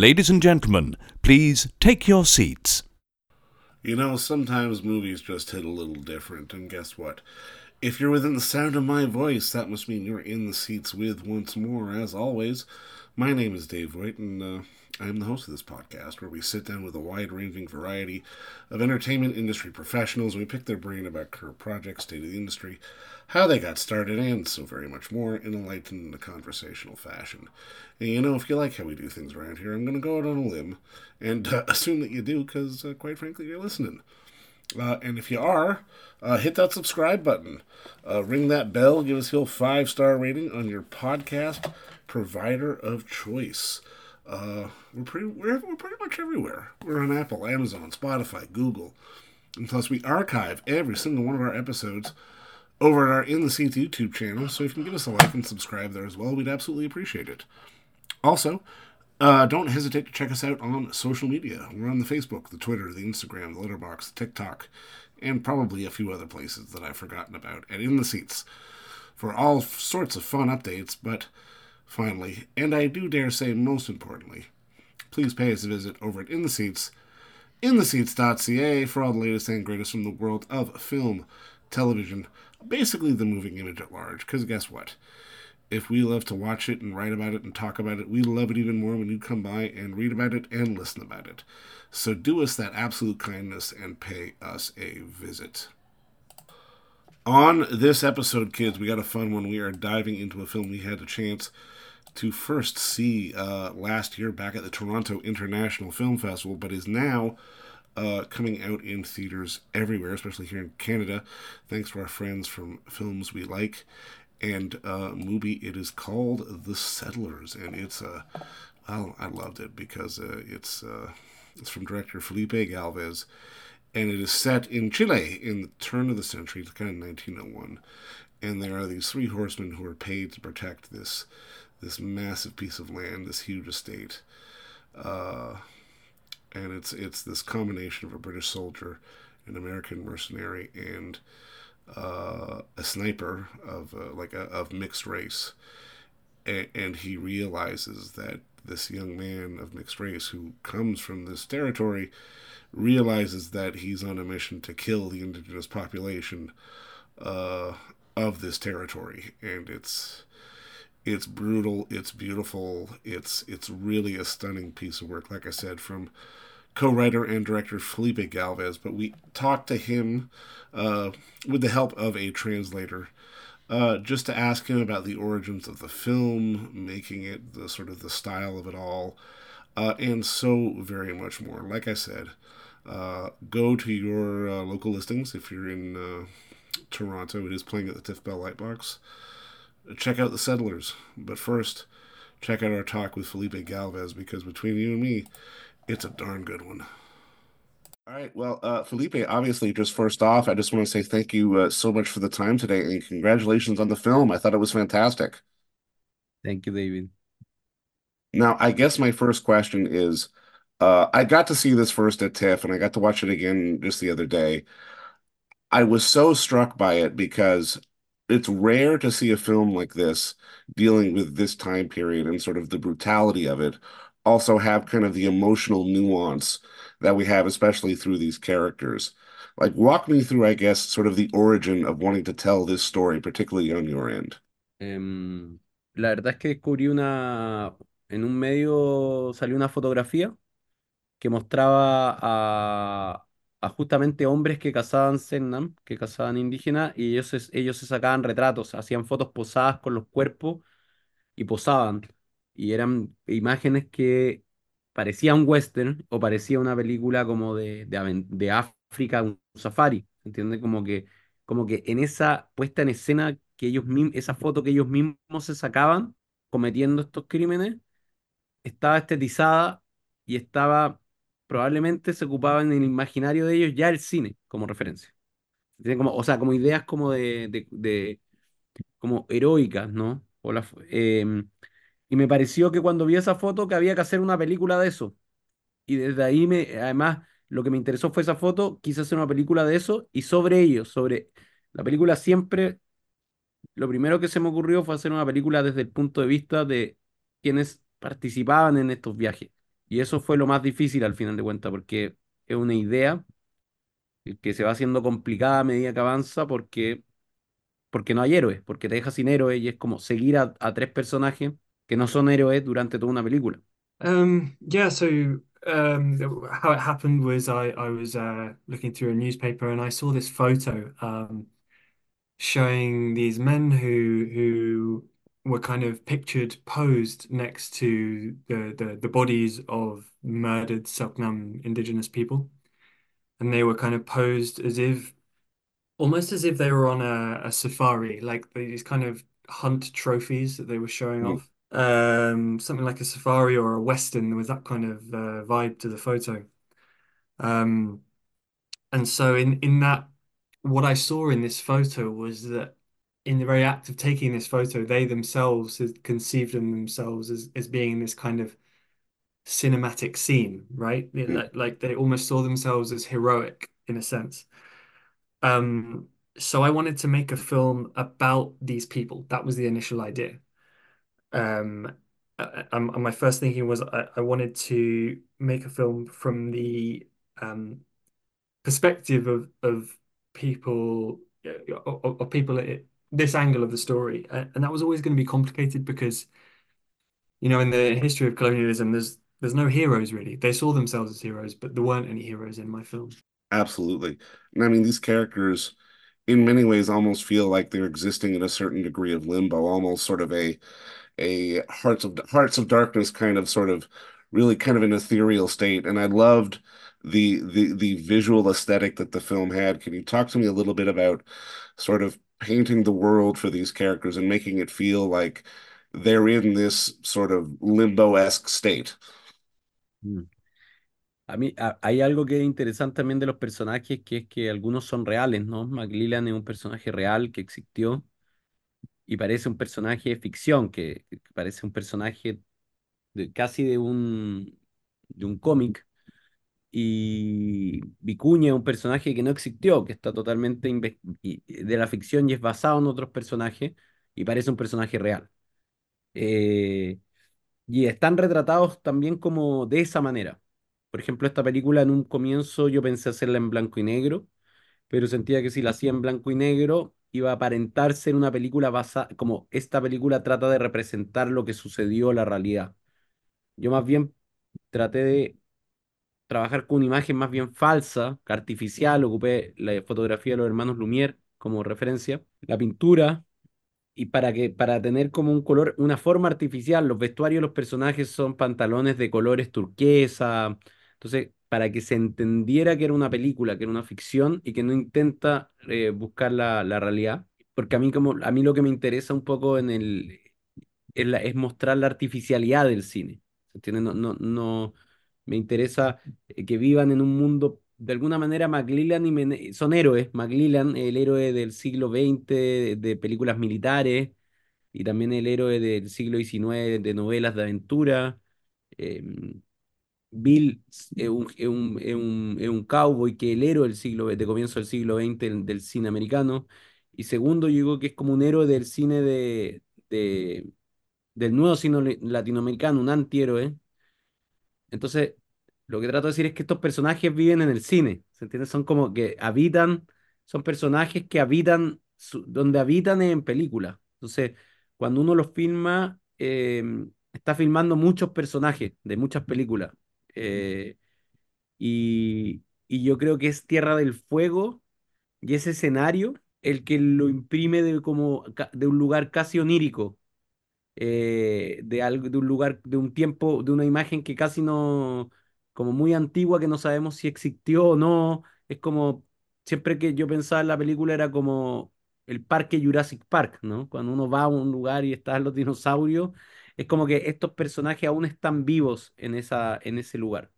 Ladies and gentlemen, please take your seats. You know, sometimes movies just hit a little different, and guess what? If you're within the sound of my voice, that must mean you're in the seats with once more, as always. My name is Dave White, and uh, I'm the host of this podcast where we sit down with a wide ranging variety of entertainment industry professionals. We pick their brain about current projects, state of the industry, how they got started, and so very much more in a light and a conversational fashion. And you know, if you like how we do things around here, I'm going to go out on a limb and uh, assume that you do because, uh, quite frankly, you're listening. Uh, and if you are, uh, hit that subscribe button, uh, ring that bell, give us a five star rating on your podcast provider of choice. Uh, we're pretty we're, we're pretty much everywhere. We're on Apple, Amazon, Spotify, Google, and plus we archive every single one of our episodes over at our In the Seats YouTube channel. So if you can give us a like and subscribe there as well, we'd absolutely appreciate it. Also, uh, don't hesitate to check us out on social media. We're on the Facebook, the Twitter, the Instagram, the Letterboxd, the TikTok, and probably a few other places that I've forgotten about. And in the seats for all sorts of fun updates. But finally, and I do dare say most importantly, please pay us a visit over at In the Seats, intheseats.ca for all the latest and greatest from the world of film, television, basically the moving image at large. Because guess what? if we love to watch it and write about it and talk about it, we love it even more when you come by and read about it and listen about it. So do us that absolute kindness and pay us a visit. On this episode, kids, we got a fun one. We are diving into a film we had a chance to first see uh, last year back at the Toronto International Film Festival, but is now uh, coming out in theaters everywhere, especially here in Canada, thanks to our friends from Films We Like and uh, movie. It is called The Settlers, and it's a uh, well, I loved it because uh, it's uh, it's from director Felipe Galvez, and it is set in Chile in the turn of the century, kind of 1901, and there are these three horsemen who are paid to protect this this massive piece of land, this huge estate. Uh, and it's it's this combination of a British soldier, an American mercenary, and uh, a sniper of uh, like a, of mixed race, and, and he realizes that this young man of mixed race who comes from this territory realizes that he's on a mission to kill the indigenous population uh, of this territory, and it's it's brutal, it's beautiful, it's it's really a stunning piece of work. Like I said, from co-writer and director Felipe Galvez, but we talked to him uh, with the help of a translator. Uh, just to ask him about the origins of the film, making it the sort of the style of it all, uh, and so very much more. Like I said, uh, go to your uh, local listings if you're in uh, Toronto. It is playing at the TIFF Bell Lightbox. Check out the Settlers, but first, check out our talk with Felipe Galvez because between you and me, it's a darn good one. All right. Well, uh, Felipe, obviously, just first off, I just want to say thank you uh, so much for the time today and congratulations on the film. I thought it was fantastic. Thank you, David. Now, I guess my first question is uh, I got to see this first at TIFF and I got to watch it again just the other day. I was so struck by it because it's rare to see a film like this dealing with this time period and sort of the brutality of it also have kind of the emotional nuance that we have, especially through these characters. Like, walk me through, I guess, sort of the origin of wanting to tell this story, particularly on your end. Em, la verdad es que descubrí una, en un medio salió una fotografía que mostraba a, a justamente hombres que cazaban Sennam, que cazaban indígenas, y ellos, ellos se sacaban retratos, hacían fotos posadas con los cuerpos y posaban. Y eran imágenes que parecía un western o parecía una película como de, de, de África, un safari, ¿entiendes? Como que, como que en esa puesta en escena que ellos esa foto que ellos mismos se sacaban cometiendo estos crímenes, estaba estetizada y estaba, probablemente se ocupaba en el imaginario de ellos ya el cine como referencia. Como, o sea, como ideas como de, de- como heroicas, ¿no? O la, em, y me pareció que cuando vi esa foto que había que hacer una película de eso. Y desde ahí, me, además, lo que me interesó fue esa foto, quise hacer una película de eso y sobre ellos, sobre la película siempre, lo primero que se me ocurrió fue hacer una película desde el punto de vista de quienes participaban en estos viajes, Y eso fue lo más difícil al final de cuentas, porque es una idea que se va haciendo complicada a medida que avanza, porque, porque no hay héroes, porque te deja sin héroes y es como seguir a, tres personajes que no son héroes durante toda una película. Um, yeah, so um, how it happened was I, I was uh, looking through a newspaper and I saw this photo um, showing these men who were kind of pictured posed next to the, the, the bodies of murdered Selknam indigenous people. And they were kind of posed as if almost as if they were on a, a safari, like these kind of hunt trophies that they were showing Mm. off. Um, something like a safari or a western. There was that kind of uh, vibe to the photo. Um, and so in in that, what I saw in this photo was that in the very act of taking this photo, they themselves had conceived of themselves as as being in this kind of cinematic scene, right? Mm. Like, like they almost saw themselves as heroic in a sense. Um, so I wanted to make a film about these people. That was the initial idea. Um, and my first thinking was I, I wanted to make a film from the um, perspective of of people uh, of, of people this angle of the story, and that was always going to be complicated because you know in the history of colonialism, there's there's no heroes really. They saw themselves as heroes, but there weren't any heroes in my film. Absolutely. And I mean, these characters, in many ways, almost feel like they're existing in a certain degree of limbo, almost sort of a a hearts of hearts of darkness kind of sort of really kind of an ethereal state. And I loved the the the visual aesthetic that the film had. Can you talk to me a little bit about sort of painting the world for these characters and making it feel like they're in this sort of limbo-esque state? Mm. A mí a- hay algo que es interesante también de los personajes, que es que algunos son reales, ¿no? McLellan es un personaje real que existió y parece un personaje de ficción, que, que parece un personaje de- casi de un, de un cómic. Y Vicuña es un personaje que no existió, que está totalmente de la ficción y es basado en otros personajes y parece un personaje real. Eh, y están retratados también como de esa manera. Por ejemplo, esta película en un comienzo yo pensé hacerla en blanco y negro, pero sentía que si la hacía en blanco y negro iba a aparentarse en una película basada, como esta película trata de representar lo que sucedió, la realidad. Yo más bien traté de trabajar con una imagen más bien falsa, artificial, ocupé la fotografía de los hermanos Lumière como referencia, la pintura y para que para tener como un color, una forma artificial, los vestuarios de los personajes son pantalones de colores turquesa. Entonces, para que se entendiera que era una película, que era una ficción y que no intenta eh, buscar la, la realidad, porque a mí como a mí lo que me interesa un poco en el es, mostrar la artificialidad del cine. ¿Se entiende? No, no me interesa eh, que vivan en un mundo de alguna manera McLellan y son héroes. McLellan, el héroe del siglo XX de, películas militares y también el héroe del siglo XIX de novelas de aventura. Em, Bill es un, es un, es un, es un cowboy que el héroe del siglo, de comienzo del siglo XX del, del cine americano. Y segundo, yo digo que es como un héroe del cine de, de, del nuevo cine latinoamericano, un antihéroe. Entonces, lo que trato de decir es que estos personajes viven en el cine, ¿se entiende? Son como que habitan, son personajes que habitan, su- donde habitan en películas. Entonces, cuando uno los filma, eh, está filmando muchos personajes de muchas películas. Eh, y, y yo creo que es Tierra del Fuego y ese escenario el que lo imprime de, como, de un lugar casi onírico eh, de algo, de un lugar, de un tiempo, de una imagen que casi no, como muy antigua, que no sabemos si existió o no. Es como, siempre que yo pensaba en la película era como el parque Jurassic Park, ¿no? Cuando uno va a un lugar y están los dinosaurios, es como que estos personajes aún están vivos en esa, en ese lugar.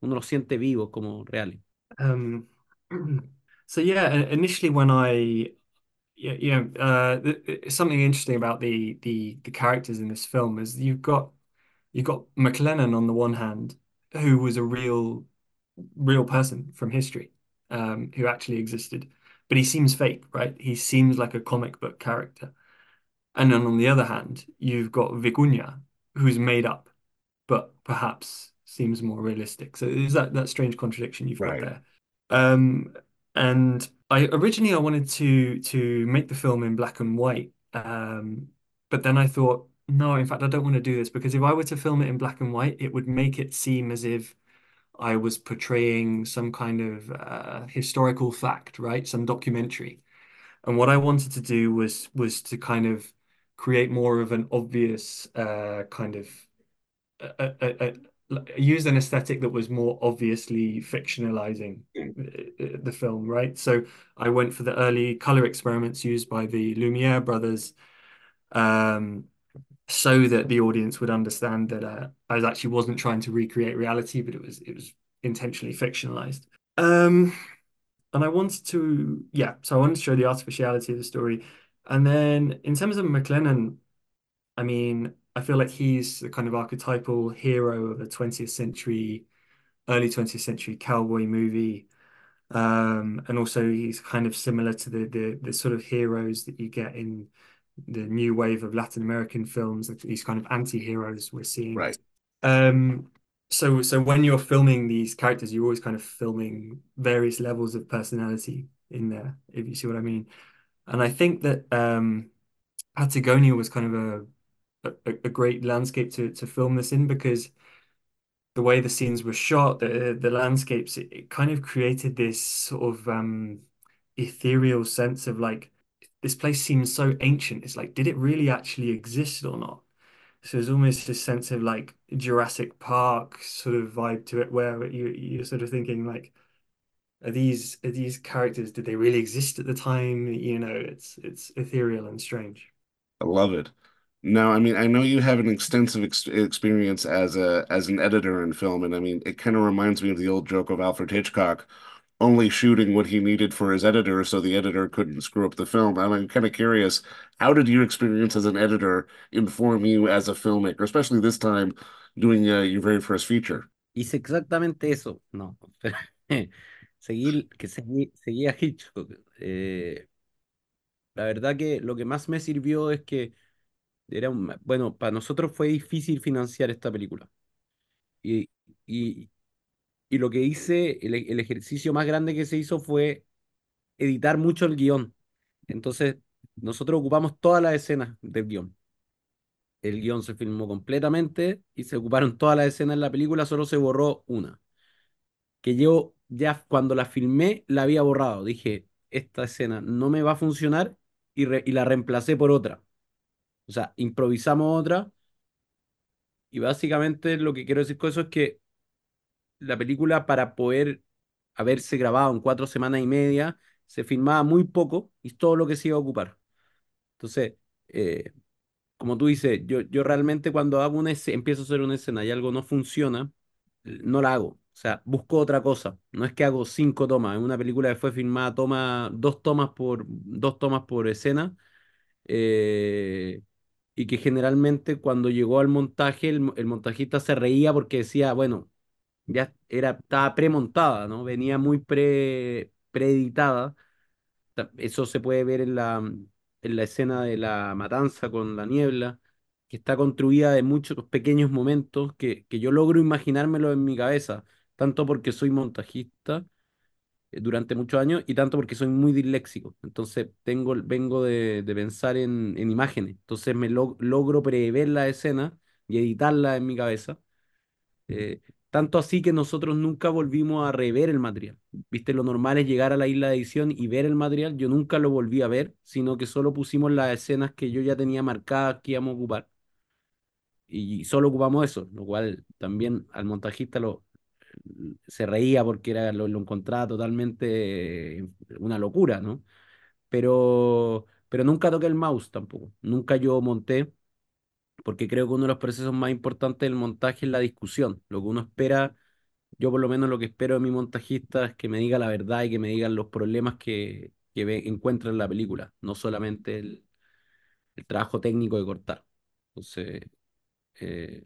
Uno los siente vivos como reales. Um, so yeah, initially when I, yeah, you know, uh, th th- something interesting about the the the characters in this film is you've got you've got McLennan on the one hand, who was a real real person from history, um, who actually existed, but he seems fake, right? He seems like a comic book character. And then on the other hand, you've got Vicuña, who's made up, but perhaps seems more realistic. So there's that that strange contradiction you've got there. Um, and I originally I wanted to to make the film in black and white. Um, but then I thought, no, in fact, I don't want to do this because if I were to film it in black and white, it would make it seem as if I was portraying some kind of uh, historical fact, right? Some documentary. And what I wanted to do was was to kind of create more of an obvious uh, kind of uh, uh, uh, use an aesthetic that was more obviously fictionalizing uh, the film, right? So I went for the early color experiments used by the Lumiere brothers, um, so that the audience would understand that uh, I was actually wasn't trying to recreate reality, but it was it was intentionally fictionalized. Um, and I wanted to, yeah, so I wanted to show the artificiality of the story. And then in terms of McLennan, I mean, I feel like he's the kind of archetypal hero of a 20th century, early 20th century cowboy movie. Um, and also he's kind of similar to the, the the sort of heroes that you get in the new wave of Latin American films, these kind of anti-heroes we're seeing. Right. Um, so so when you're filming these characters, you're always kind of filming various levels of personality in there, if you see what I mean. And I think that um, Patagonia was kind of a, a a great landscape to to film this in because the way the scenes were shot, the the landscapes, it, it kind of created this sort of um, ethereal sense of like this place seems so ancient. It's like, did it really actually exist or not? So there's almost this sense of like Jurassic Park sort of vibe to it, where you you're sort of thinking like, are these are these characters, did they really exist at the time? You know, it's it's ethereal and strange. I love it. Now, I mean, I know you have an extensive ex experience as a as an editor in film, and I mean, it kind of reminds me of the old joke of Alfred Hitchcock only shooting what he needed for his editor so the editor couldn't screw up the film. I'm kind of curious, how did your experience as an editor inform you as a filmmaker, especially this time doing uh, your very first feature? Hice exactamente eso. No, seguí, que seguí, seguí a Hitchcock. Eh, la verdad que lo que más me sirvió es que era un, bueno, para nosotros fue difícil financiar esta película. Y, y, y lo que hice, el, el ejercicio más grande que se hizo fue editar mucho el guion. Entonces, nosotros ocupamos todas las escenas del guion. El guion se filmó completamente y se ocuparon todas las escenas en la película, solo se borró una. Que yo ya cuando la filmé la había borrado. Dije, esta escena no me va a funcionar y, re- y la reemplacé por otra. O sea, improvisamos otra y básicamente lo que quiero decir con eso es que la película para poder haberse grabado en cuatro semanas y media se filmaba muy poco y todo lo que se iba a ocupar. Entonces, eh, como tú dices, yo, yo realmente cuando hago una empiezo a hacer una escena y algo no funciona, no la hago. O sea, busco otra cosa. No es que hago cinco tomas. En una película que fue filmada toma, dos tomas por, dos tomas por escena. eh, y que generalmente cuando llegó al montaje, el, el montajista se reía porque decía, bueno, ya era, estaba premontada, ¿no? Venía muy pre, preeditada Ta- Eso se puede ver en la, en la escena de la matanza con la niebla, que está construida de muchos pequeños momentos que, que yo logro imaginármelo en mi cabeza, tanto porque soy montajista durante muchos años y tanto porque soy muy disléxico. Entonces tengo, vengo de, de pensar en, en imágenes. Entonces me lo- logro prever la escena y editarla en mi cabeza. Eh, tanto así que nosotros nunca volvimos a rever el material. Viste, lo normal es llegar a la isla de edición y ver el material. Yo nunca lo volví a ver, sino que solo pusimos las escenas que yo ya tenía marcadas que íbamos a ocupar. Y solo ocupamos eso, lo cual también al montajista lo, se reía porque era, lo, encontraba totalmente eh, una locura, ¿no? Pero, pero nunca toqué el mouse tampoco. Nunca yo monté porque creo que uno de los procesos más importantes del montaje es la discusión. Lo que uno espera, yo por lo menos lo que espero de mi montajista es que me diga la verdad y que me digan los problemas que, que encuentra en la película, no solamente el, el trabajo técnico de cortar. Entonces, eh,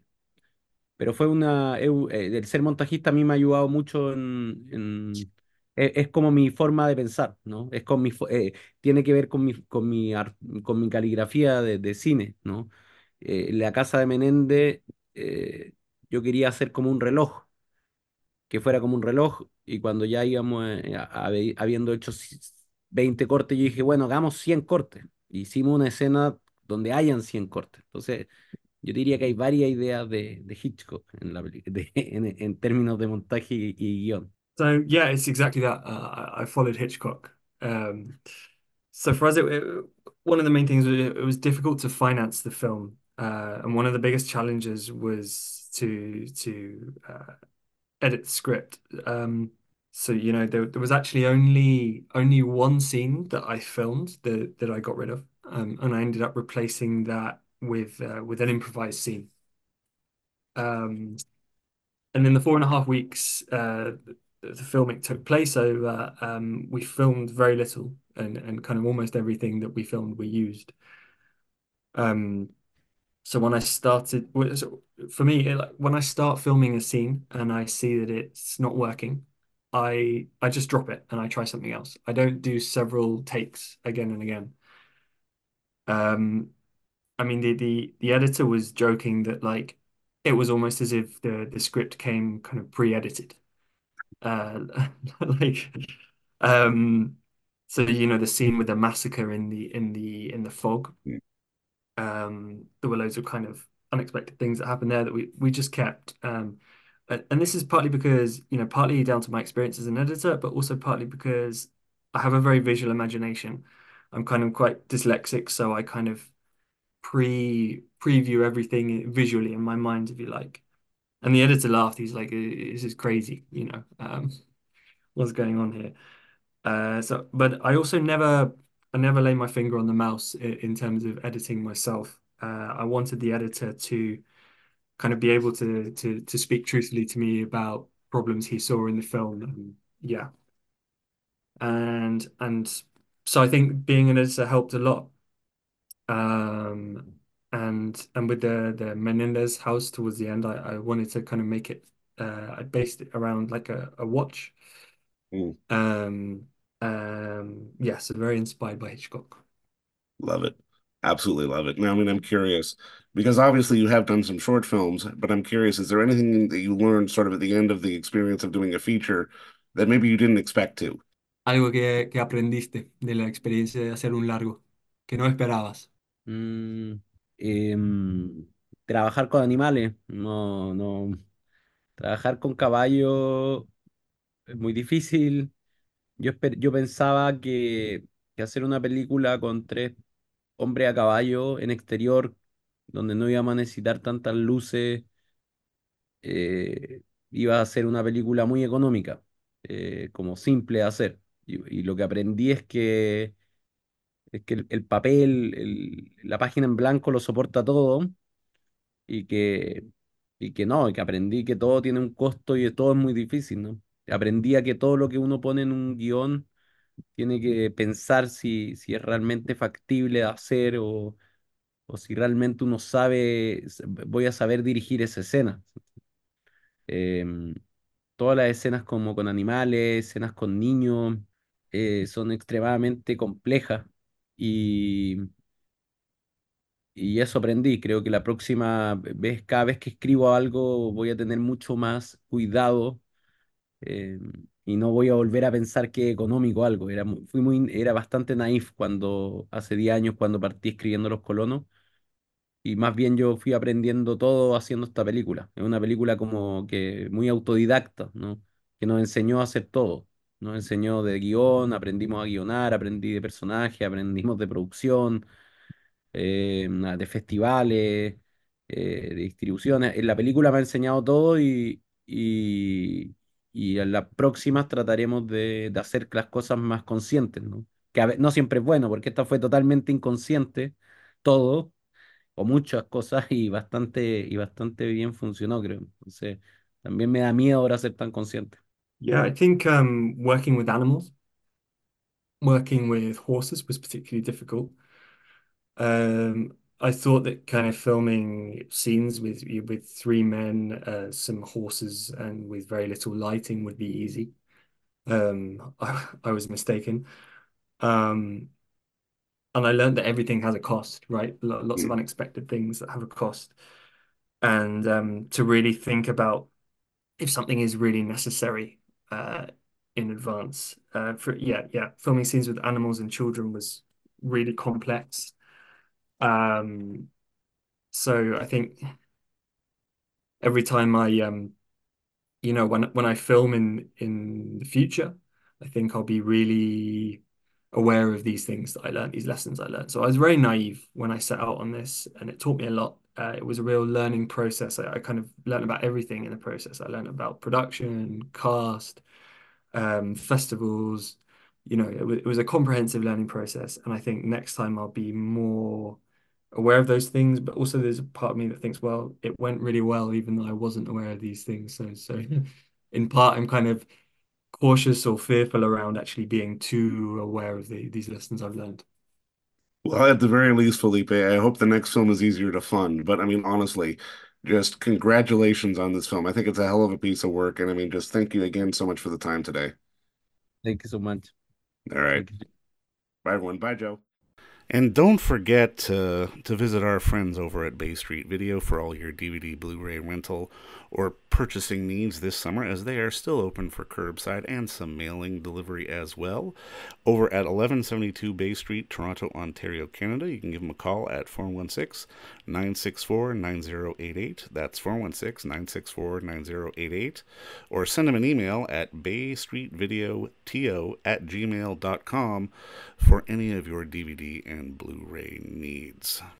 pero fue una, eh, el ser montajista a mí me ha ayudado mucho en, en- es, como mi forma de pensar, ¿no? Es con mi, eh, tiene que ver con mi, con mi, con mi caligrafía de, de cine, ¿no? Eh, La Casa de Menéndez, eh, yo quería hacer como un reloj, que fuera como un reloj, y cuando ya íbamos habiendo hecho 20 cortes, yo dije, bueno, hagamos 100 cortes. Hicimos una escena donde hayan 100 cortes. Entonces, yo diría que hay varias ideas de, de Hitchcock en, la, de- en, en términos de montaje y, y guión. So yeah, it's exactly that. Uh, I I followed Hitchcock. Um, so for us, it, it- one of the main things was it was difficult to finance the film, uh, and one of the biggest challenges was to to uh, edit the script. Um, so you know there, there was actually only only one scene that I filmed that that I got rid of, um, and I ended up replacing that with uh, with an improvised scene. Um, and in the four and a half weeks uh, the filming took place over, um, we filmed very little, and and kind of almost everything that we filmed we used. Um, so when I started, for me, it, like, when I start filming a scene and I see that it's not working, I I just drop it and I try something else. I don't do several takes again and again. Um, I mean, the the the editor was joking that like it was almost as if the the script came kind of pre-edited. Uh, like um so you know the scene with the massacre in the in the in the fog. Mm. Um there were loads of kind of unexpected things that happened there that we we just kept. Um and this is partly because, you know, partly down to my experience as an editor, but also partly because I have a very visual imagination. I'm kind of quite dyslexic, so I kind of pre preview everything visually in my mind, if you like. And the editor laughed. He's like, "This is crazy, you know, um, what's going on here?" Uh, so, but I also never, I never lay my finger on the mouse in, terms of editing myself. Uh, I wanted the editor to kind of be able to to to speak truthfully to me about problems he saw in the film. And yeah, and and so I think being an editor helped a lot. Um, and and with the the Menendez house towards the end, I, I wanted to kind of make it. Uh, I based it around like a, a watch. Mm. Um, um, yeah, so very inspired by Hitchcock. Love it. Absolutely love it. Now, I mean, I'm curious because obviously you have done some short films, but I'm curious, is there anything that you learned sort of at the end of the experience of doing a feature that maybe you didn't expect to? Algo que, que aprendiste de la experiencia de hacer un largo, que no esperabas. Mm, em, trabajar con animales, no, no. Trabajar con caballos es muy difícil. Yo, yo pensaba que, que hacer una película con tres hombres a caballo en exterior, donde no íbamos a necesitar tantas luces, eh, iba a ser una película muy económica, eh, como simple de hacer. Y lo que aprendí es que, es que el, el papel, el- la página en blanco lo soporta todo y que, y que no, y que aprendí que todo tiene un costo y todo es muy difícil, ¿no? Aprendí a que todo lo que uno pone en un guion tiene que pensar si, si es realmente factible de hacer o, o si realmente uno sabe, voy a saber dirigir esa escena. Em, todas las escenas como con animales, escenas con niños, eh, son extremadamente complejas y, y eso aprendí. Creo que la próxima vez, cada vez que escribo algo, voy a tener mucho más cuidado eh, y no voy a volver a pensar que económico algo. Era, muy, era bastante naif cuando, hace 10 años, cuando partí escribiendo Los Colonos, y más bien yo fui aprendiendo todo haciendo esta película. Es una película como que muy autodidacta, ¿no? Que nos enseñó a hacer todo. Nos enseñó de guion, aprendimos a guionar, aprendí de personaje, aprendimos de producción eh, de festivales, eh, de distribuciones. En la película me ha enseñado todo y, y, y en las próximas trataremos de, de hacer las cosas más conscientes, ¿no? Que a no siempre es bueno, porque esta fue totalmente inconsciente, todo, o muchas cosas, y bastante, y bastante bien funcionó, creo. Entonces, también me da miedo ahora ser tan consciente. Yeah, I think um, working with animals, working with horses was particularly difficult. Um, I thought that kind of filming scenes with with three men, uh, some horses, and with very little lighting would be easy. Um, I, I was mistaken. Um, and I learned that everything has a cost, right? Lo- Lots of Mm. unexpected things that have a cost. and um, to really think about if something is really necessary uh, in advance. Uh, for yeah, yeah, filming scenes with animals and children was really complex. Um, so I think every time I um, you know, when when I film in in the future, I think I'll be really aware of these things that I learned, these lessons I learned. So I was very naive when I set out on this, and it taught me a lot. Uh, it was a real learning process. I, I, kind of learned about everything in the process. I learned about production, cast, um, festivals. You know, it, it was a comprehensive learning process, and I think next time I'll be more aware of those things. But also, there's a part of me that thinks, well, it went really well, even though I wasn't aware of these things. So, so in part, I'm kind of cautious or fearful around actually being too aware of the, these lessons I've learned. Well, at the very least, Felipe, I hope the next film is easier to fund. But I mean, honestly, just congratulations on this film. I think it's a hell of a piece of work. And I mean, just thank you again so much for the time today. Thank you so much. All right. Bye, everyone. Bye, Joe. And don't forget to, to visit our friends over at Bay Street Video for all your DVD, Blu ray rental, or purchasing needs this summer, as they are still open for curbside and some mailing delivery as well. Over at 1172 Bay Street, Toronto, Ontario, Canada, you can give them a call at 416 964 9088. That's 416 964 9088. Or send them an email at baystreetvideoto at gmail.com for any of your DVD and Blu ray needs.